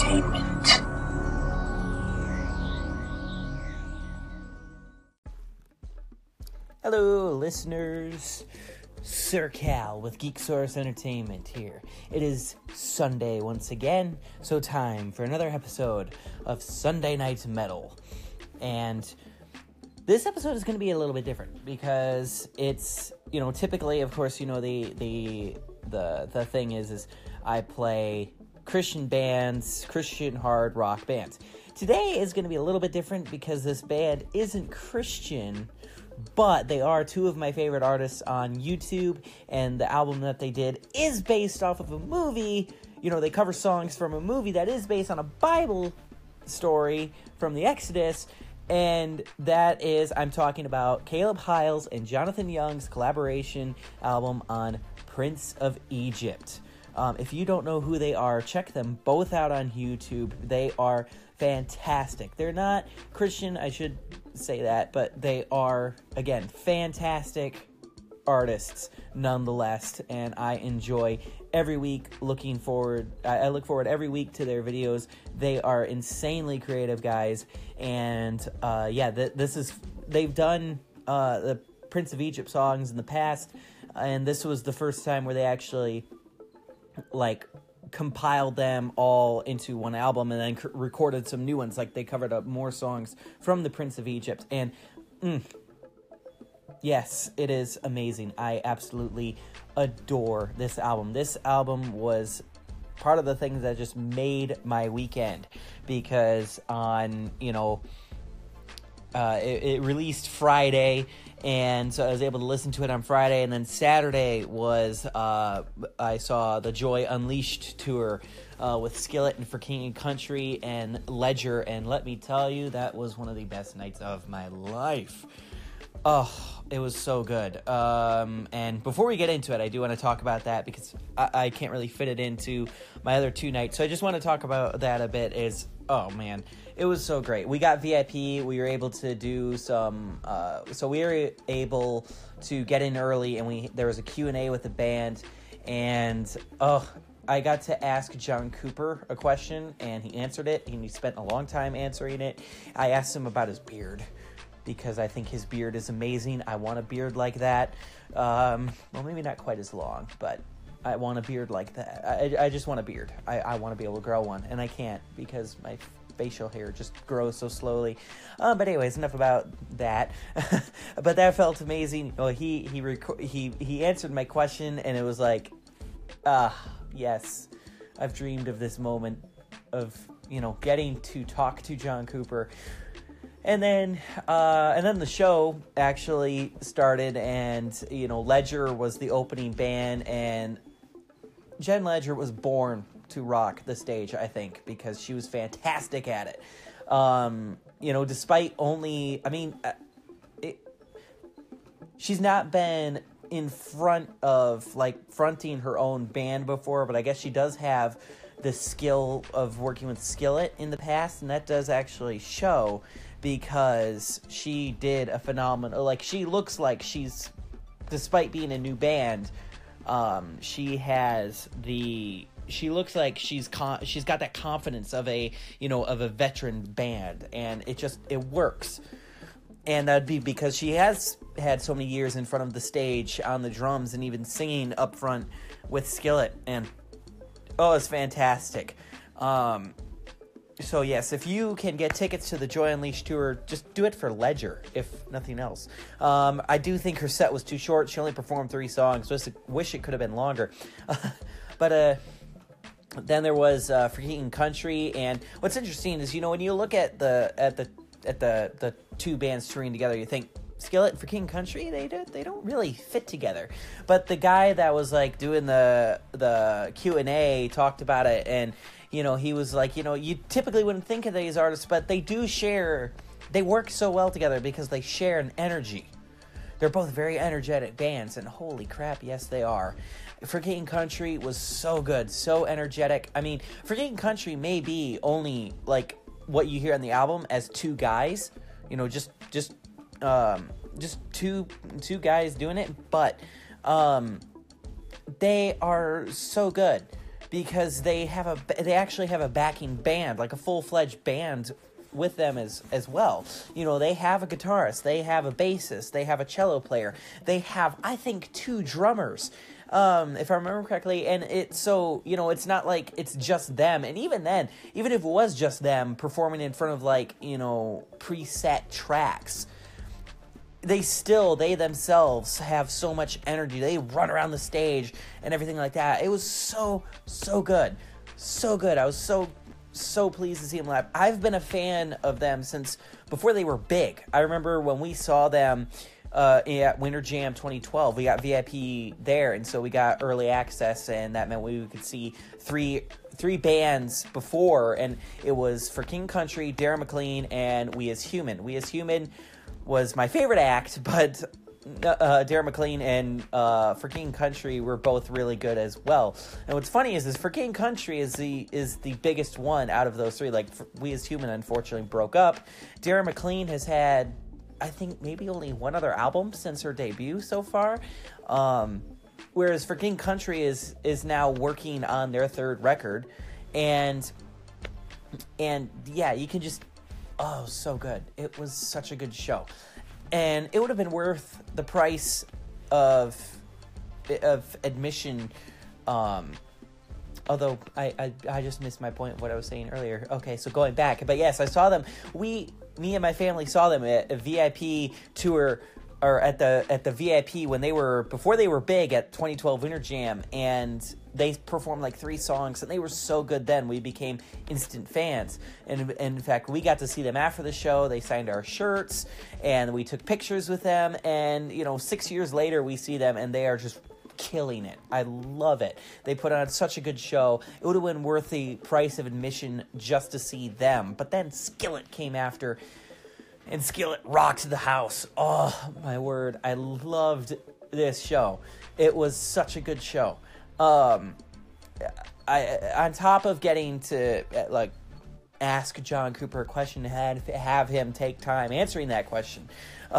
Entertainment. Hello, listeners. Sir Kal with Geek Source Entertainment here. It is Sunday once again, so time for another episode of Sunday Night Metal. And this episode is going to be a little bit different because it's, you know, typically, of course, you know, the the the the thing is is I play Christian bands, Christian hard rock bands. Today is going to be a little bit different because this band isn't Christian but they are two of my favorite artists on YouTube, and the album that they did is based off of a movie. You know, they cover songs from a movie that is based on a Bible story from the Exodus, and that is, I'm talking about Caleb Hyles and Jonathan Young's collaboration album on Prince of Egypt. Um, if you don't know who they are, check them both out on YouTube. They are fantastic. They're not Christian, I should say that, but they are, again, fantastic artists nonetheless. And I enjoy every week looking forward. I, look forward every week to their videos. They are insanely creative guys. And uh, yeah, th- this is, they've done uh, the Prince of Egypt songs in the past. And this was the first time where they actually like compiled them all into one album and then c- recorded some new ones. Like they covered up more songs from the prince of egypt. And mm, yes it is amazing. I absolutely adore this album. This album was part of the things that just made my weekend because on you know uh, it, it released friday and so I was able to listen to it on Friday, and then Saturday was uh, I saw the Joy Unleashed tour uh, with Skillet and For King and Country and Ledger, and let me tell you, that was one of the best nights of my life. Oh, it was so good. Um, and before we get into it, I do want to talk about that because I, I can't really fit it into my other two nights. So I just want to talk about that a bit. Is oh man, it was so great. We got VIP. We were able to do some. Uh, so we were able to get in early, and we there was a Q and A with the band, and oh, I got to ask John Cooper a question, and he answered it. And he spent a long time answering it. I asked him about his beard because I think his beard is amazing. I want a beard like that. Um, well, maybe not quite as long, but I want a beard like that. I, I just want a beard. I, I want to be able to grow one, and I can't because my facial hair just grows so slowly. Uh, but anyways, enough about that. but that felt amazing. Well, he he rec- he he answered my question, and it was like, ah, yes, I've dreamed of this moment of you know getting to talk to John Cooper. And then, uh, and then the show actually started, and you know, Ledger was the opening band, and Jen Ledger was born to rock the stage, I think, because she was fantastic at it. Um, you know, despite only, I mean, uh, it, she's not been in front of like fronting her own band before, but I guess she does have the skill of working with Skillet in the past, and that does actually show because she did a phenomenal. Like she looks like she's, despite being a new band, um, she has the she looks like she's con- she's got that confidence of a you know of a veteran band and it just it works. And that'd be because she has had so many years in front of the stage on the drums and even singing up front with skillet and oh it's fantastic. Um, so yes if you can get tickets to the joy unleashed tour just do it for ledger if nothing else. Um, i do think her set was too short. She only performed three songs so i wish it could have been longer. But uh then there was uh, for King Country, and what's interesting is you know when you look at the at the at the the two bands touring together, you think Skillet for King Country they do, they don't really fit together. But the guy that was like doing the the Q and A talked about it, and you know he was like, you know, you typically wouldn't think of these artists, but they do share. They work so well together because they share an energy. They're both very energetic bands, and holy crap, yes, they are. For King and Country was so good, so energetic. I mean, For King and Country may be only like what you hear on the album as two guys, you know, just just um, just two two guys doing it, but um, they are so good. because they have a they actually have a backing band, like a full fledged band with them as as well. You know, they have a guitarist, they have a bassist, they have a cello player, they have I think two drummers. Um, if I remember correctly, and it's so you know, it's not like it's just them. And even then, even if it was just them performing in front of like you know preset tracks, they still they themselves have so much energy. They run around the stage and everything like that. It was so so good, so good. I was so so pleased to see them live. I've been a fan of them since before they were big. I remember when we saw them uh, at Winter Jam 2012. We got VIP there, and so we got early access, and that meant we could see three three bands before, and it was for King Country, Dara Maclean, and We As Human. We As Human was my favorite act, but uh, Dara Maclean and uh, for King Country were both really good as well. And what's funny is, is for King Country is the is the biggest one out of those three. Like We As Human, unfortunately broke up. Dara Maclean has had, I think, maybe only one other album since her debut so far. Um, whereas for King Country is is now working on their third record, and and yeah, you can just oh so good. It was such a good show and it would have been worth the price of of admission. Um, although I, I I just missed my point of what I was saying earlier. Okay, so going back, but yes, I saw them. We, me and my family saw them at a VIP tour or at the at the VIP when they were before they were big at 2012 Winter Jam, and they performed like three songs, and they were so good. Then we became instant fans, and, and in fact, we got to see them after the show. They signed our shirts, and we took pictures with them. And you know, six years later, we see them, and they are just killing it. I love it. They put on such a good show. It would have been worth the price of admission just to see them. But then Skillet came after and Skillet rocked the house. Oh my word, I loved this show. It was such a good show. Um, I on top of getting to like ask John Cooper a question, had have him take time answering that question.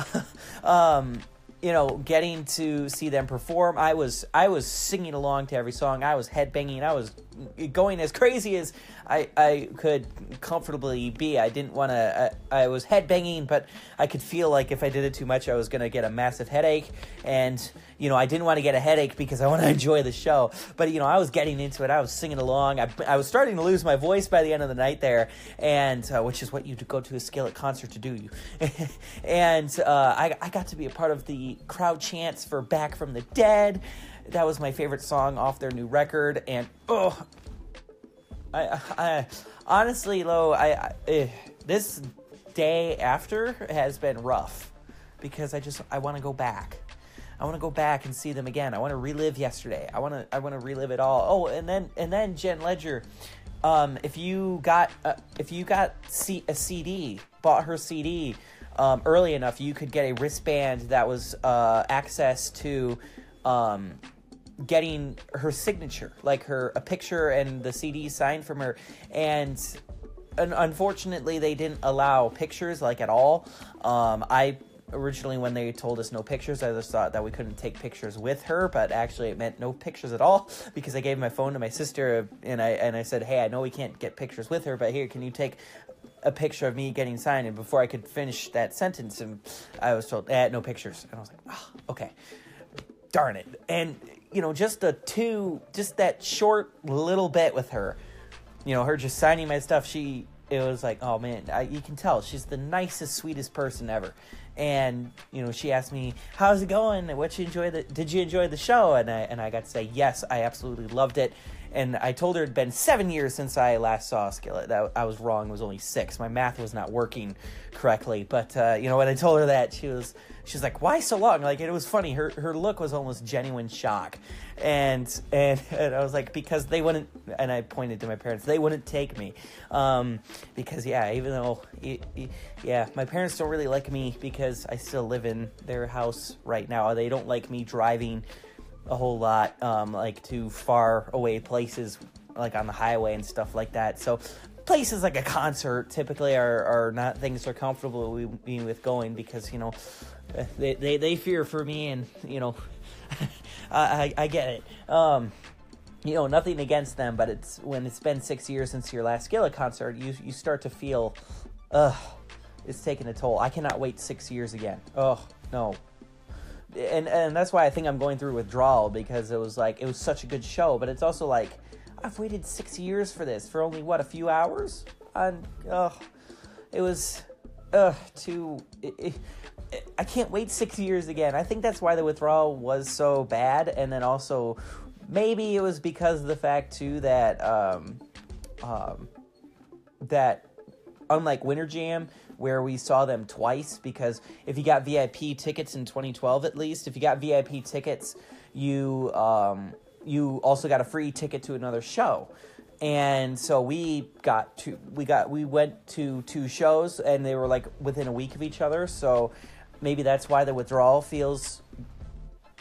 um, you know, getting to see them perform, I was I was singing along to every song. I was headbanging. I was going as crazy as I, I could comfortably be. I didn't want to. I, I, was headbanging, but I could feel like if I did it too much, I was going to get a massive headache. And you know, I didn't want to get a headache because I want to enjoy the show. But you know, I was getting into it. I was singing along. I, I was starting to lose my voice by the end of the night there, and uh, which is what you go to a Skillet concert to do. You and uh, I, I got to be a part of the crowd chants for "Back from the Dead." That was my favorite song off their new record, and oh, I, I honestly, though, I, I eh, this day after has been rough because I just I want to go back. I want to go back and see them again. I want to relive yesterday. I want to I want to relive it all. Oh, and then and then Jen Ledger, um, if you got uh, if you got C- a CD, bought her CD um, early enough, you could get a wristband that was uh, access to um, getting her signature, like her a picture and the CD signed from her, and unfortunately they didn't allow pictures like at all. Um, I originally when they told us no pictures i just thought that we couldn't take pictures with her but actually it meant no pictures at all because i gave my phone to my sister and i and i said hey i know we can't get pictures with her but here can you take a picture of me getting signed? And before i could finish that sentence and i was told eh, no pictures. And i was like oh, okay. Darn it. And you know, just a two, just that short little bit with her, you know, her just signing my stuff. She, it was like, oh man, I, you can tell she's the nicest, sweetest person ever. And you know, she asked me, "How's it going? What you enjoy the? Did you enjoy the show?" And I and I got to say, "Yes, I absolutely loved it." And I told her it'd been seven years since I last saw Skillet. That I was wrong. It was only six. My math was not working correctly. But uh, you know, when I told her that, she was she's like, "Why so long?" Like it was funny. Her her look was almost genuine shock, and and, and I was like, because they wouldn't. And I pointed to my parents. They wouldn't take me, um, because yeah, even though yeah, my parents don't really like me because I still live in their house right now. They don't like me driving a whole lot, um, like to far away places like on the highway and stuff like that. So places like a concert typically are, are not things they're comfortable with going because you know they, they, they fear for me and you know I, I, I get it um you know, nothing against them, but it's when it's been six years since your last Skillet concert, you you start to feel, ugh, it's taking a toll. I cannot wait six years again. Oh no, and and that's why I think I'm going through withdrawal because it was like it was such a good show, but it's also like I've waited six years for this for only what a few hours. And ugh, it was ugh too. It, it, I can't wait six years again. I think that's why the withdrawal was so bad, and then also maybe it was because of the fact too that um, um, that unlike Winter Jam where we saw them twice because if you got VIP tickets in 2012 at least if you got VIP tickets you um, you also got a free ticket to another show. And so we got two we got we went to two shows and they were like within a week of each other. So maybe that's why the withdrawal feels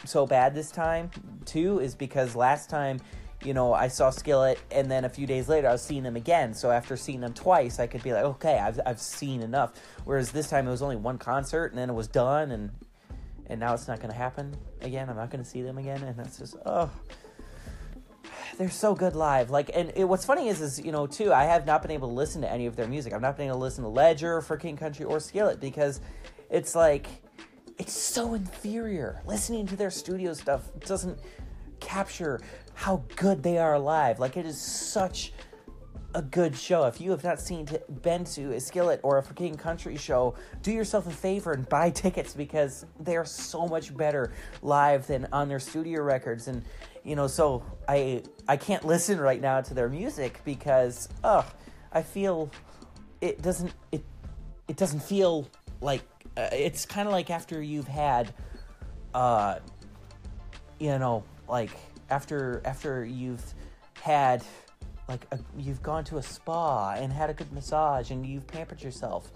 so bad this time. Too is because last time you know I saw Skillet and then a few days later I was seeing them again so after seeing them twice I could be like okay I've, I've seen enough whereas this time it was only one concert and then it was done and and now it's not going to happen again I'm not going to see them again and that's just oh they're so good live. Like, and it, what's funny is, is you know, too, I have not been able to listen to any of their music. I've not been able to listen to Ledger for King Country or Skillet because it's like it's so inferior. Listening to their studio stuff doesn't capture how good they are live. Like it is such a good show. If you have not seen to, been a Skillet or a for King Country show, do yourself a favor and buy tickets because they are so much better live than on their studio records. And you know, so I I can't listen right now to their music because ugh, I feel it doesn't it it doesn't feel like uh, it's kind of like after you've had, uh, you know, like after after you've had like a, you've gone to a spa and had a good massage and you've pampered yourself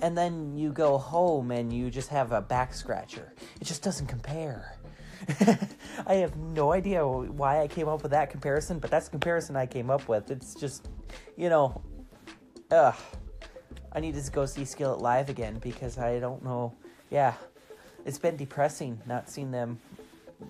and then you go home and you just have a back scratcher. It just doesn't compare. I have no idea why i came up with that comparison but that's the comparison i came up with. It's just you know ugh. I need to go see Skillet live again because I don't know. Yeah, it's been depressing not seeing them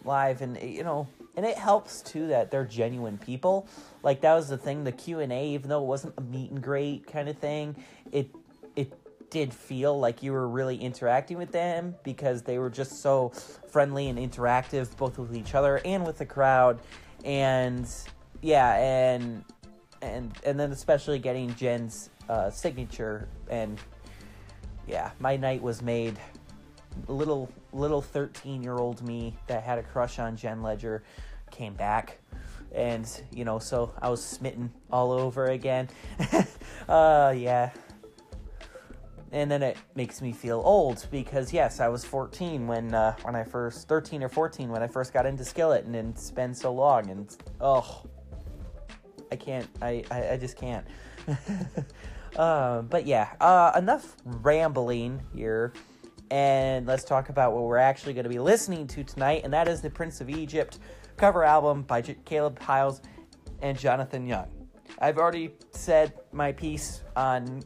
live, and you know, and it helps too that they're genuine people. Like that was the thing. The Q and A, even though it wasn't a meet and greet kind of thing, it it did feel like you were really interacting with them because they were just so friendly and interactive, both with each other and with the crowd. And yeah, and and and then especially getting Jen's uh, signature, and yeah, my night was made. Little little thirteen year old me that had a crush on Jen Ledger came back, and you know, so I was smitten all over again. uh, yeah. And then it makes me feel old because yes, I was 14 when uh, when I first 13 or 14 when I first got into Skillet, and it's been so long, and oh, I can't, I I, I just can't. Uh, but yeah, uh, enough rambling here. And let's talk about what we're actually going to be listening to tonight, and that is the Prince of Egypt cover album by J- Caleb Hyles and Jonathan Young. I've already said my piece on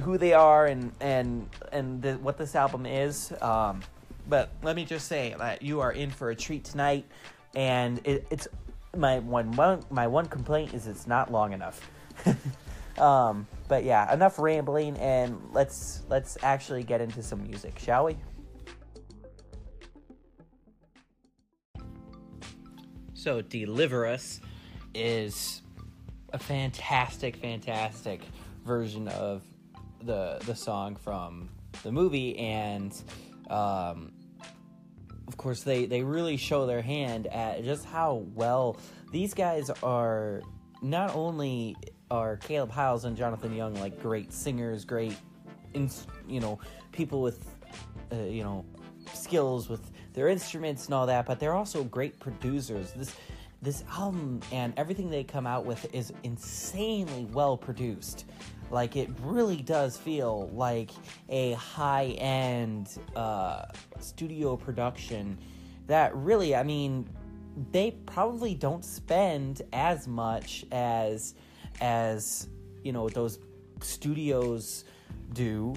who they are and and and the, what this album is. Um, but let me just say that you are in for a treat tonight, and it, it's my one, one my one complaint is it's not long enough. Um, but yeah, enough rambling, and let's let's actually get into some music, shall we? So, "Deliver Us" is a fantastic, fantastic version of the the song from the movie, and um, of course, they they really show their hand at just how well these guys are not only are Caleb Hyles and Jonathan Young like great singers, great, you know, people with, uh, you know, skills with their instruments and all that, but they're also great producers. This this album and everything they come out with is insanely well produced. Like it really does feel like a high end uh, studio production. That really, I mean, they probably don't spend as much as as you know those studios do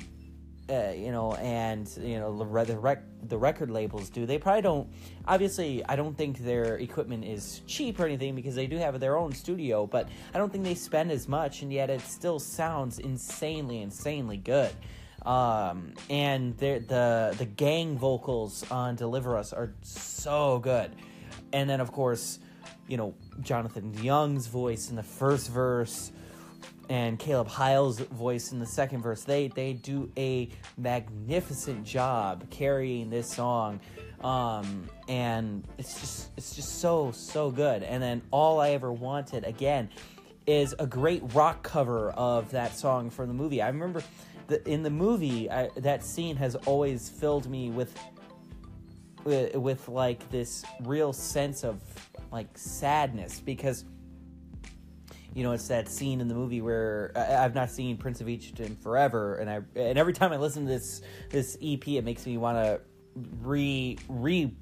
uh, you know and you know the, rec- the record labels do. They probably don't. Obviously, I don't think their equipment is cheap or anything because they do have their own studio. But I don't think they spend as much, and yet it still sounds insanely, insanely good. Um, and the the gang vocals on "Deliver Us" are so good. And then, of course, you know Jonathan Young's voice in the first verse and Caleb Hyles' voice in the second verse. They they do a magnificent job carrying this song, um, and it's just it's just so so good. And then all I ever wanted again is a great rock cover of that song from the movie. I remember the, in the movie I, that scene has always filled me with, with with like this real sense of like sadness because you know, it's that scene in the movie where I, have not seen Prince of Egypt in forever, and I and every time I listen to this this EP, it makes me want to re re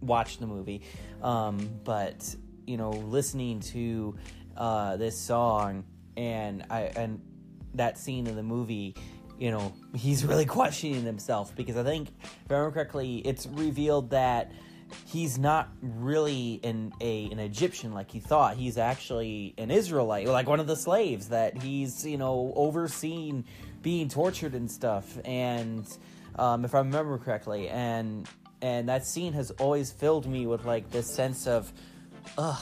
watch the movie. Um, but you know, listening to uh, this song and I and that scene in the movie, you know, he's really questioning himself because I think, if I remember correctly, it's revealed that he's not really an a an Egyptian like he thought. He's actually an Israelite, like one of the slaves that he's you know overseen being tortured and stuff. And um, if I remember correctly, and and that scene has always filled me with like this sense of ugh,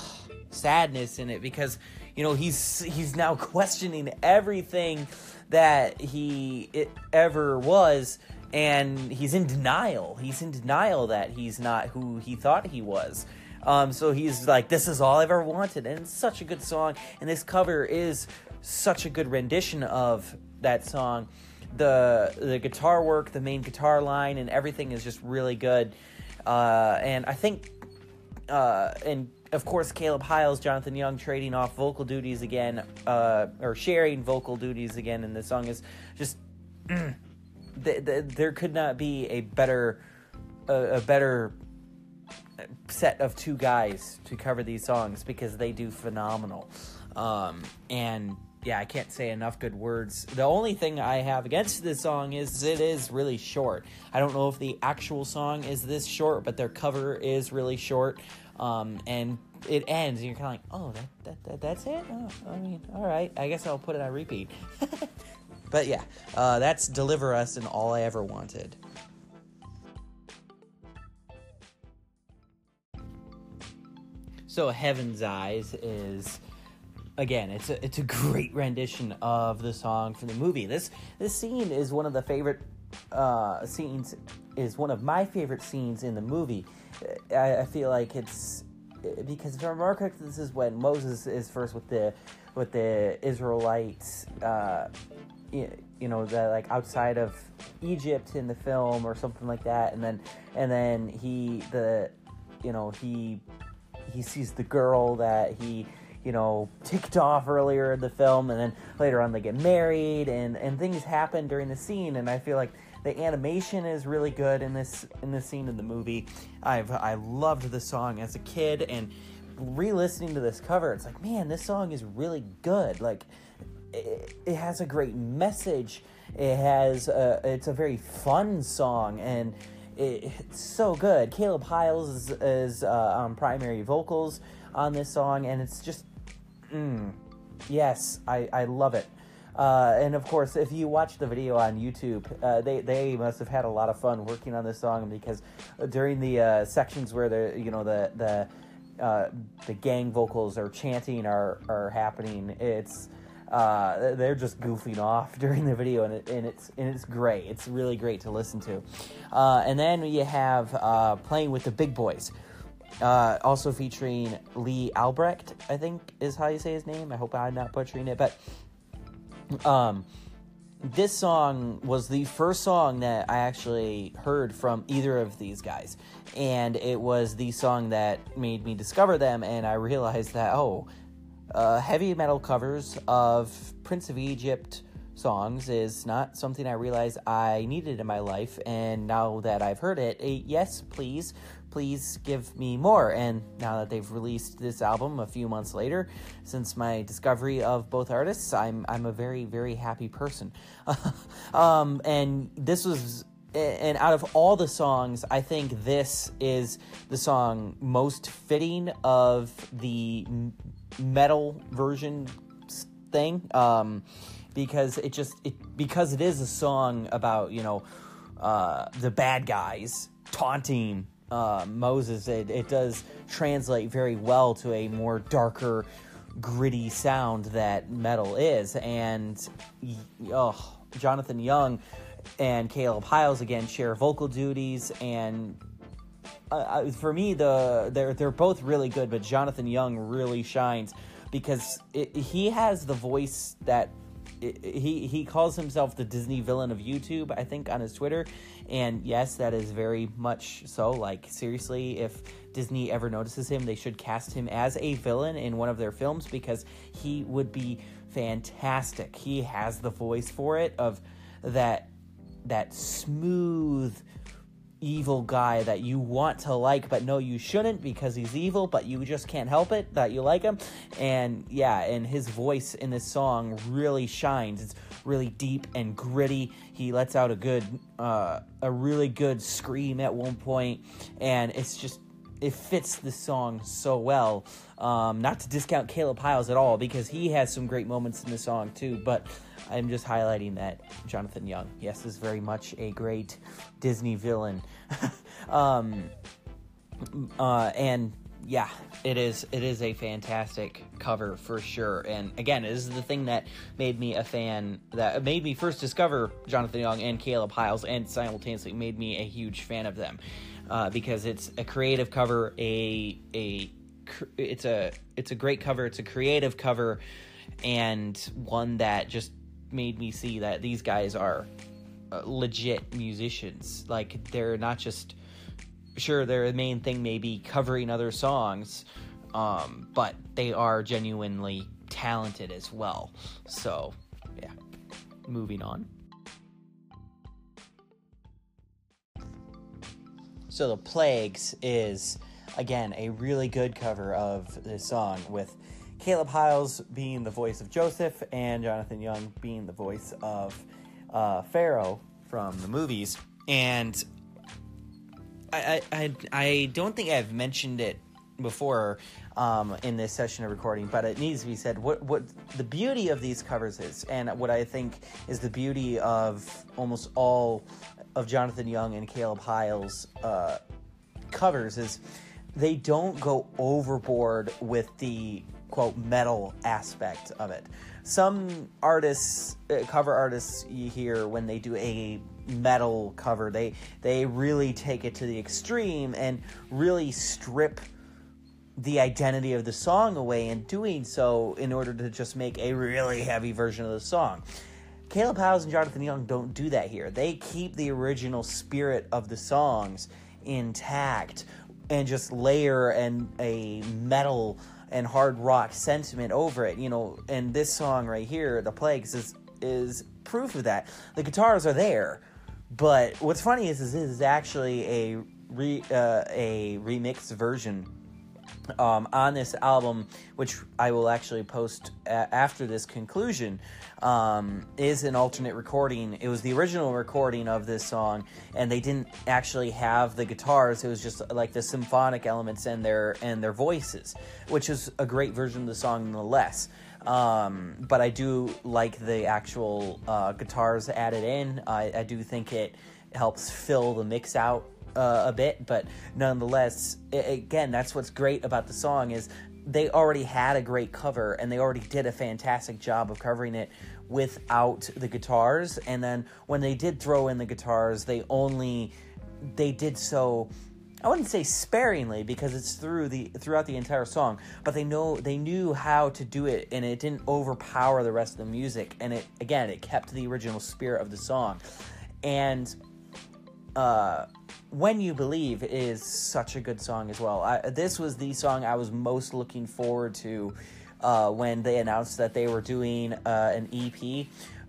sadness in it because you know he's he's now questioning everything that he ever was and he's in denial. He's in denial that he's not who he thought he was. Um, so he's like, "This is all I've ever wanted," and it's such a good song. And this cover is such a good rendition of that song. The the guitar work, the main guitar line, and everything is just really good. Uh, and I think, uh, and of course, Caleb Hyles, Jonathan Young trading off vocal duties again, uh, or sharing vocal duties again in the song is just. th- th- there could not be a better a, a better set of two guys to cover these songs because they do phenomenal. Um, and yeah, I can't say enough good words. The only thing I have against this song is it is really short. I don't know if the actual song is this short, but their cover is really short. Um, and it ends, and you're kind of like, oh, that, that, that that's it? Oh, I mean, all right. I guess I'll put it on repeat. But yeah, uh, that's Deliver Us and All I Ever Wanted. So Heaven's Eyes is again, it's a it's a great rendition of the song from the movie. This this scene is one of the favorite uh, scenes is one of my favorite scenes in the movie. I, I feel like it's because if I remember correctly, this is when Moses is first with the with the Israelites uh, you know the like outside of Egypt in the film or something like that, and then and then he the you know he he sees the girl that he you know ticked off earlier in the film, and then later on they get married, and and things happen during the scene, and I feel like the animation is really good in this in this scene in the movie. I've I loved the song as a kid, and re-listening to this cover, it's like man, this song is really good. Like it, it has a great message. It has a, it's a very fun song and it, it's so good. Caleb Hyles is, is uh, on primary vocals on this song, and it's just, mm, yes, I, I love it. Uh, and of course, if you watch the video on YouTube, uh, they they must have had a lot of fun working on this song because during the uh, sections where the you know the the uh, the gang vocals are chanting are are happening, it's uh, they're just goofing off during the video, and, it, and it's and it's great. It's really great to listen to. Uh, and then you have playing with the big boys, uh, also featuring Lee Albrecht. I think is how you say his name. I hope I'm not butchering it, but um, this song was the first song that I actually heard from either of these guys, and it was the song that made me discover them, and I realized that oh uh, heavy metal covers of Prince of Egypt songs is not something I realized I needed in my life. And now that I've heard it, yes, please, please give me more. And now that they've released this album a few months later, since my discovery of both artists, I'm I'm a very very happy person. um, and this was and out of all the songs, I think this is the song most fitting of the metal version thing. Um, because it just it because it is a song about you know uh, the bad guys taunting uh, Moses. It, it does translate very well to a more darker, gritty sound that metal is, and oh, Jonathan Young and Caleb Hyles again share vocal duties and. Uh, for me, the they're they're both really good, but Jonathan Young really shines because it, he has the voice that he he calls himself the Disney villain of YouTube, I think, on his Twitter. And yes, that is very much so. Like seriously, if Disney ever notices him, they should cast him as a villain in one of their films because he would be fantastic. He has the voice for it of that that smooth evil guy that you want to like, but no, you shouldn't because he's evil, but you just can't help it that you like him. And yeah, and his voice in this song really shines. It's really deep and gritty. He lets out a good, uh, a really good scream at one point, and it's just it fits the song so well. Um, not to discount Caleb Hyles at all because he has some great moments in the song too, but I'm just highlighting that Jonathan Young, yes, is very much a great Disney villain. um, uh, and yeah, it is. It is a fantastic cover for sure. And again, this is the thing that made me a fan. That made me first discover Jonathan Young and Caleb Hyles, and simultaneously made me a huge fan of them uh, because it's a creative cover, a a it's a it's a great cover, it's a creative cover, and one that just made me see that these guys are uh, legit musicians. Like they're not just sure their main thing may be covering other songs, um, but they are genuinely talented as well. So yeah, moving on. So the Plagues is again a really good cover of this song with Caleb Hyles being the voice of Joseph and Jonathan Young being the voice of uh, Pharaoh from the movies. And I, I, I don't think I've mentioned it before um, in this session of recording, but it needs to be said. What what the beauty of these covers is, and what I think is the beauty of almost all of Jonathan Young and Caleb Hyles' uh, covers is they don't go overboard with the quote metal aspect of it. Some artists, uh, cover artists, you hear when they do a metal cover, they they really take it to the extreme and really strip the identity of the song away in doing so in order to just make a really heavy version of the song. Caleb Hyles and Jonathan Young don't do that here. They keep the original spirit of the songs intact and just layer and a metal and hard rock sentiment over it. You know, and this song right here, "The Plagues," is is proof of that. The guitars are there, but what's funny is, is this is actually a re, uh, a remixed version um, on this album, which I will actually post a- after this conclusion, um, is an alternate recording. It was the original recording of this song, and they didn't actually have the guitars. It was just like the symphonic elements and their and their voices, which is a great version of the song nonetheless. Um, but I do like the actual uh, guitars added in. I, I do think it helps fill the mix out uh, a bit, but nonetheless, it, again, that's what's great about the song is they already had a great cover and they already did a fantastic job of covering it without the guitars. And then when they did throw in the guitars, they only they did so. I wouldn't say sparingly because it's through the throughout the entire song, but they know they knew how to do it, and it didn't overpower the rest of the music. And it again, it kept the original spirit of the song, and uh, when You Believe is such a good song as well. I, this was the song I was most looking forward to uh, when they announced that they were doing uh, an EP.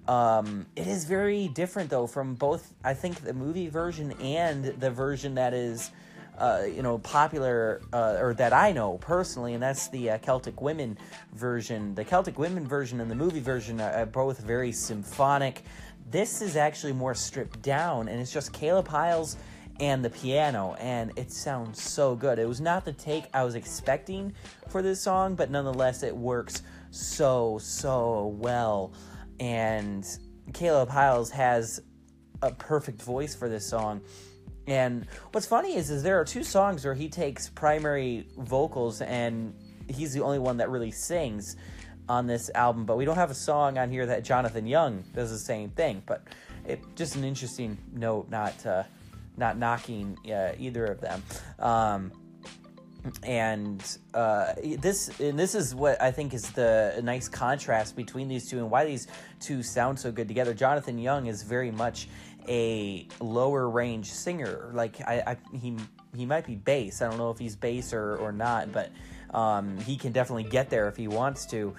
Um, it is very different though from both, I think, the movie version and the version that is. Uh, you know, popular uh, or that I know personally, and that's the uh, Celtic Women version. The Celtic Women version and the movie version are both very symphonic This is actually more stripped down, and it's just Caleb Hyles and the piano, and it sounds so good. It was not the take I was expecting for this song, but nonetheless, it works so, so well. And Caleb Hyles has a perfect voice for this song. And what's funny is, is there are two songs where he takes primary vocals and he's the only one that really sings on this album. But we don't have a song on here that Jonathan Young does the same thing. But it just an interesting note, not uh, not knocking uh, either of them. Um, and uh, this and this is what I think is the nice contrast between these two and why these two sound so good together. Jonathan Young is very much a lower range singer. Like I, I he he might be bass. I don't know if he's bass or or not, but um, he can definitely get there if he wants to.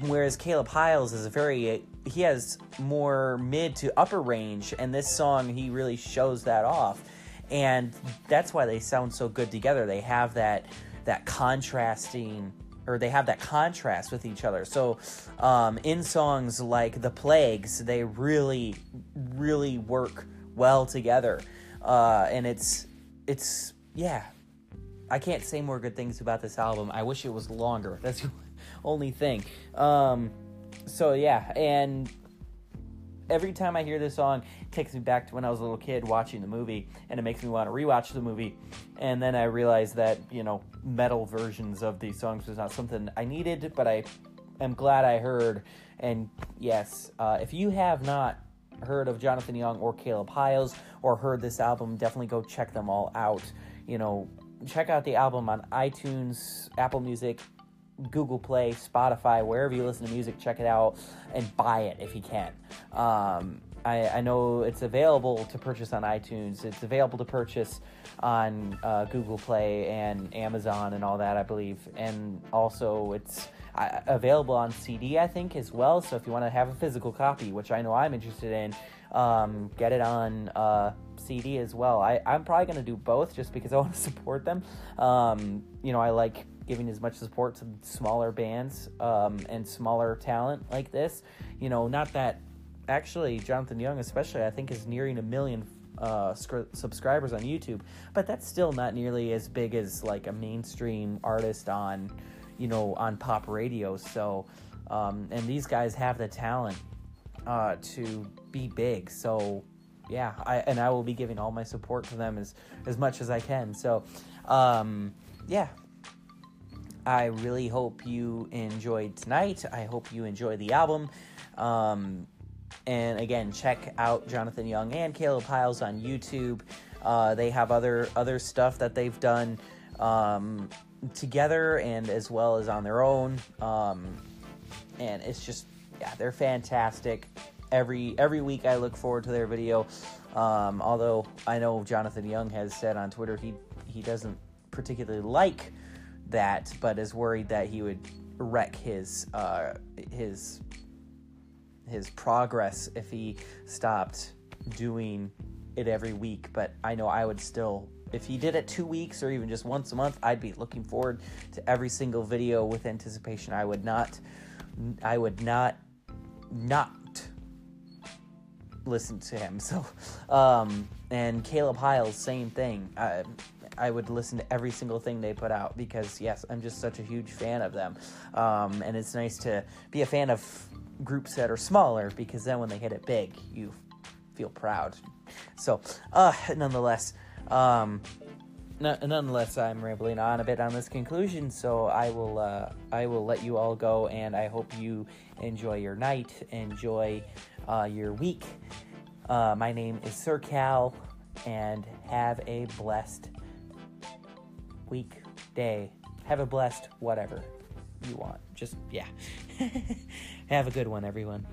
Whereas Caleb Hyles is a very he has more mid to upper range, and this song he really shows that off, and that's why they sound so good together. They have that that contrasting or they have that contrast with each other. So, um, in songs like "The Plagues," they really, really work well together, uh, and it's it's yeah. I can't say more good things about this album. I wish it was longer. That's the only thing. Um, so yeah, and every time I hear this song, it takes me back to when I was a little kid watching the movie, and it makes me want to rewatch the movie. And then I realized that you know metal versions of these songs was not something I needed, but I am glad I heard. And yes, uh, if you have not heard of Jonathan Young or Caleb Hyles or heard this album, definitely go check them all out. You know, check out the album on iTunes, Apple Music, Google Play, Spotify, wherever you listen to music, check it out and buy it if you can. Um, I, I, know it's available to purchase on iTunes. It's available to purchase on uh, Google Play and Amazon and all that, I believe. And also, it's uh, available on CD, I think, as well. So if you want to have a physical copy, which I know I'm interested in, um, get it on uh, CD as well. I, I'm probably going to do both just because I want to support them. Um, you know, I like giving as much support to smaller bands um, and smaller talent like this. You know, not that actually Jonathan Young, especially, I think is nearing a million uh, subscribers on YouTube, but that's still not nearly as big as like a mainstream artist on, you know, on pop radio. So, um, and these guys have the talent uh, to be big. So, yeah, I and I will be giving all my support to them as as much as I can. So, um, yeah, I really hope you enjoyed tonight. I hope you enjoy the album. Um, and again, check out Jonathan Young and Caleb Hyles on YouTube. Uh, they have other other stuff that they've done um, together and as well as on their own. Um, and it's just yeah, they're fantastic. Every every week I look forward to their video. Um, although I know Jonathan Young has said on Twitter he he doesn't particularly like that, but is worried that he would wreck his uh, his his progress if he stopped doing it every week. But I know I would still, if he did it two weeks or even just once a month, I'd be looking forward to every single video with anticipation. I would not, I would not, not listen to him. So, um, and Caleb Hyles, same thing. Uh, I would listen to every single thing they put out because yes, I'm just such a huge fan of them, um, and it's nice to be a fan of groups that are smaller because then when they hit it big, you feel proud. So, uh, nonetheless, um, n- nonetheless, I'm rambling on a bit on this conclusion. So I will, uh, I will let you all go, and I hope you enjoy your night, enjoy uh, your week. Uh, my name is Sir Kal, and have a blessed week, day. Have a blessed whatever you want. Just, yeah. Have a good one, everyone.